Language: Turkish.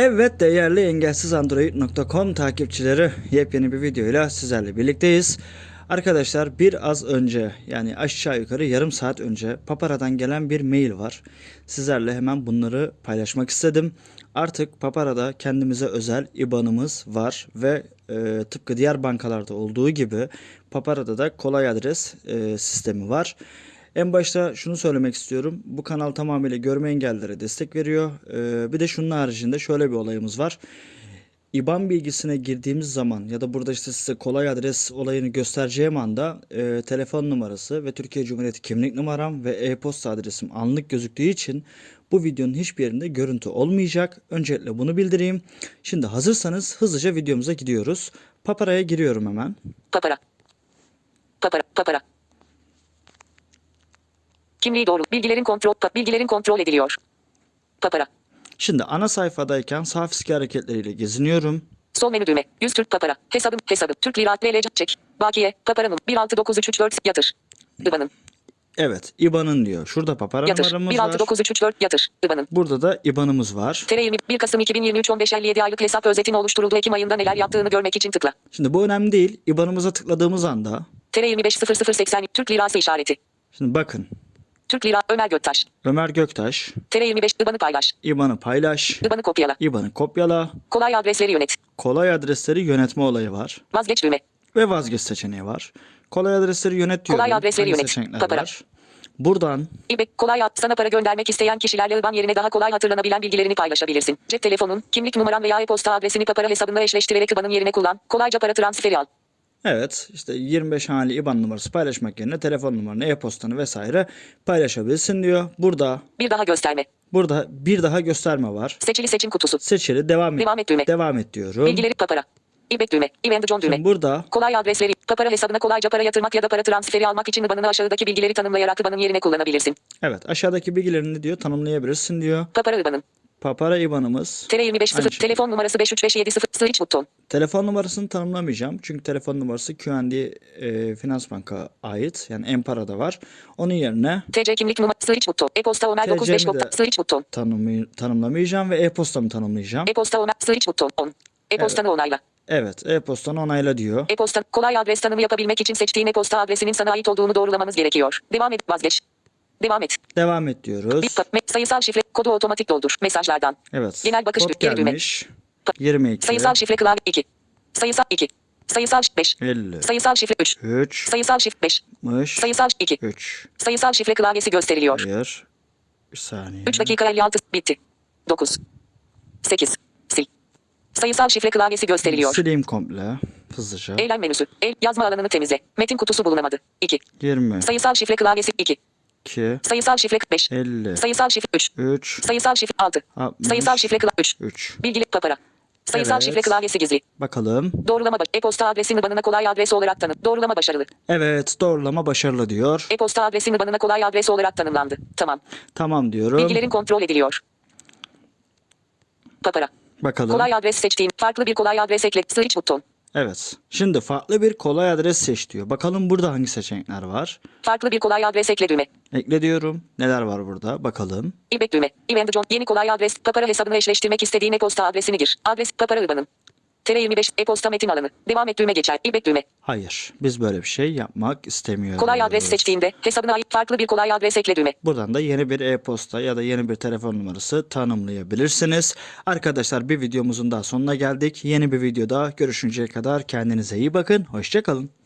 Evet değerli engelsizandroid.com takipçileri yepyeni bir videoyla sizlerle birlikteyiz. Arkadaşlar biraz önce yani aşağı yukarı yarım saat önce Papara'dan gelen bir mail var. Sizlerle hemen bunları paylaşmak istedim. Artık Papara'da kendimize özel IBAN'ımız var ve e, tıpkı diğer bankalarda olduğu gibi Papara'da da kolay adres e, sistemi var. En başta şunu söylemek istiyorum. Bu kanal tamamıyla görme engellilere destek veriyor. Ee, bir de şunun haricinde şöyle bir olayımız var. IBAN bilgisine girdiğimiz zaman ya da burada işte size kolay adres olayını göstereceğim anda e, telefon numarası ve Türkiye Cumhuriyeti kimlik numaram ve e-posta adresim anlık gözüktüğü için bu videonun hiçbir yerinde görüntü olmayacak. Öncelikle bunu bildireyim. Şimdi hazırsanız hızlıca videomuza gidiyoruz. Papara'ya giriyorum hemen. Papara. Papara. Papara. Kimliği doğru. Bilgilerin kontrol. pa- Bilgilerin kontrol ediliyor. Papara. Şimdi ana sayfadayken sağ fiske hareketleriyle geziniyorum. Sol menü düğme. 100 Türk papara. Hesabım. Hesabı. Türk lira. VLC. Çek. Bakiye. Paparanın. 169334. Yatır. IBAN'ın. Evet, IBAN'ın diyor. Şurada papara Yatır. numaramız var. 169334. Yatır. IBAN'ın. Burada da IBAN'ımız var. TR 21 Kasım 2023 15.57 aylık hesap özetin oluşturuldu. Ekim ayında neler yaptığını görmek için tıkla. Şimdi bu önemli değil. IBAN'ımıza tıkladığımız anda TR 25 0080 Türk lirası işareti. şimdi bakın Türk lira Ömer Göktaş. Ömer Göktaş TR 25 IBAN'ı paylaş. IBAN'ı paylaş, IBAN'ı kopyala. IBAN'ı kopyala, Kolay adresleri yönet. kolay adresleri yönetme olayı var Vazgeç düğme. ve vazgeç seçeneği var. Kolay adresleri yönet diyorum. Kolay adresleri Hangi yönet. Papara. var? Buradan İBEK kolay at sana para göndermek isteyen kişilerle IBAN yerine daha kolay hatırlanabilen bilgilerini paylaşabilirsin. Cep telefonun, kimlik numaran veya e-posta adresini papara hesabında eşleştirerek IBAN'ın yerine kullan. Kolayca para transferi al. Evet işte 25 haneli IBAN numarası paylaşmak yerine telefon numaranı, e-postanı vesaire paylaşabilirsin diyor. Burada Bir daha gösterme. burada bir daha gösterme var. Seçili seçim kutusu. Seçili devam et. Devam et düğme. Devam et diyorum. Bilgileri papara. İBEK düğme. İBAN John düğme. Şimdi burada Kolay adresleri, papara hesabına kolayca para yatırmak ya da para transferi almak için IBAN'ını aşağıdaki bilgileri tanımlayarak IBAN'ın yerine kullanabilirsin. evet aşağıdaki bilgilerini diyor tanımlayabilirsin diyor. Papara IBAN'ın. Papara IBAN'ımız. TR 25 0 Aynı şey. telefon numarası 53570 switch buton. Telefon numarasını tanımlamayacağım. Çünkü telefon numarası QND e, Finans Bank'a ait. Yani Empara'da var. Onun yerine TC kimlik numarası switch buton. E-posta TC 95 mi de- switch buton. tanımlay- tanımlamayacağım ve e-postamı tanımlayacağım. E-posta Ömer switch buton on. E-postanı onayla. Evet e-postanı onayla diyor. E-posta kolay adres tanımı yapabilmek için seçtiğin e-posta adresinin sana ait olduğunu doğrulamamız gerekiyor. Devam et vazgeç. Devam et. Devam et diyoruz. Sayısal şifre kodu otomatik doldur. Mesajlardan. Evet. Genel bakış Kod geri düğme. gelmiş. 22. Sayısal şifre klavye 2. Sayısal 2. Sayısal 5. 50. Sayısal şifre 3. 3. Sayısal şifre 5. 60. Sayısal 2. 3. Sayısal şifre klavyesi gösteriliyor. Hayır. Bir saniye. 3 dakika 56 bitti. 9. 8. Sil. Sayısal şifre klavyesi gösteriliyor. Sileyim komple. Hızlıca. Eylem menüsü. El yazma alanını temizle. Metin kutusu bulunamadı. 2. 20. Sayısal şifre klavyesi 2. 2. Sayısal şifre 5. 50. Sayısal şifre 3. 3. Sayısal şifre 6. 60. Sayısal şifre klavye 3. 3. Bilgili papara. Sayısal Evet. şifre klavyesi gizli. Bakalım. Doğrulama baş. E-posta adresini banına kolay adresi olarak tanı. Doğrulama başarılı. Evet doğrulama başarılı diyor. E-posta adresini banına kolay adresi olarak tanımlandı. Tamam. Tamam diyorum. Bilgilerin kontrol ediliyor. Papara. Bakalım. Kolay adres seçtiğim. Farklı bir kolay adres ekle. Switch buton. Evet. Şimdi farklı bir kolay adres seç diyor. Bakalım burada hangi seçenekler var. Farklı bir kolay adres ekle düğme. Ekle diyorum. Neler var burada? Bakalım. İbek düğme. John. Yeni kolay adres. Papara hesabını eşleştirmek istediğin e-posta adresini gir. Adres papara IBAN'ın. TR25 e-posta metin alanı. Devam et düğme geçer. İbek düğme. Hayır. Biz böyle bir şey yapmak istemiyoruz. Kolay adres seçtiğinde hesabına ait farklı bir kolay adres ekle düğme. Buradan da yeni bir e-posta ya da yeni bir telefon numarası tanımlayabilirsiniz. Arkadaşlar bir videomuzun daha sonuna geldik. Yeni bir videoda görüşünceye kadar kendinize iyi bakın. Hoşçakalın.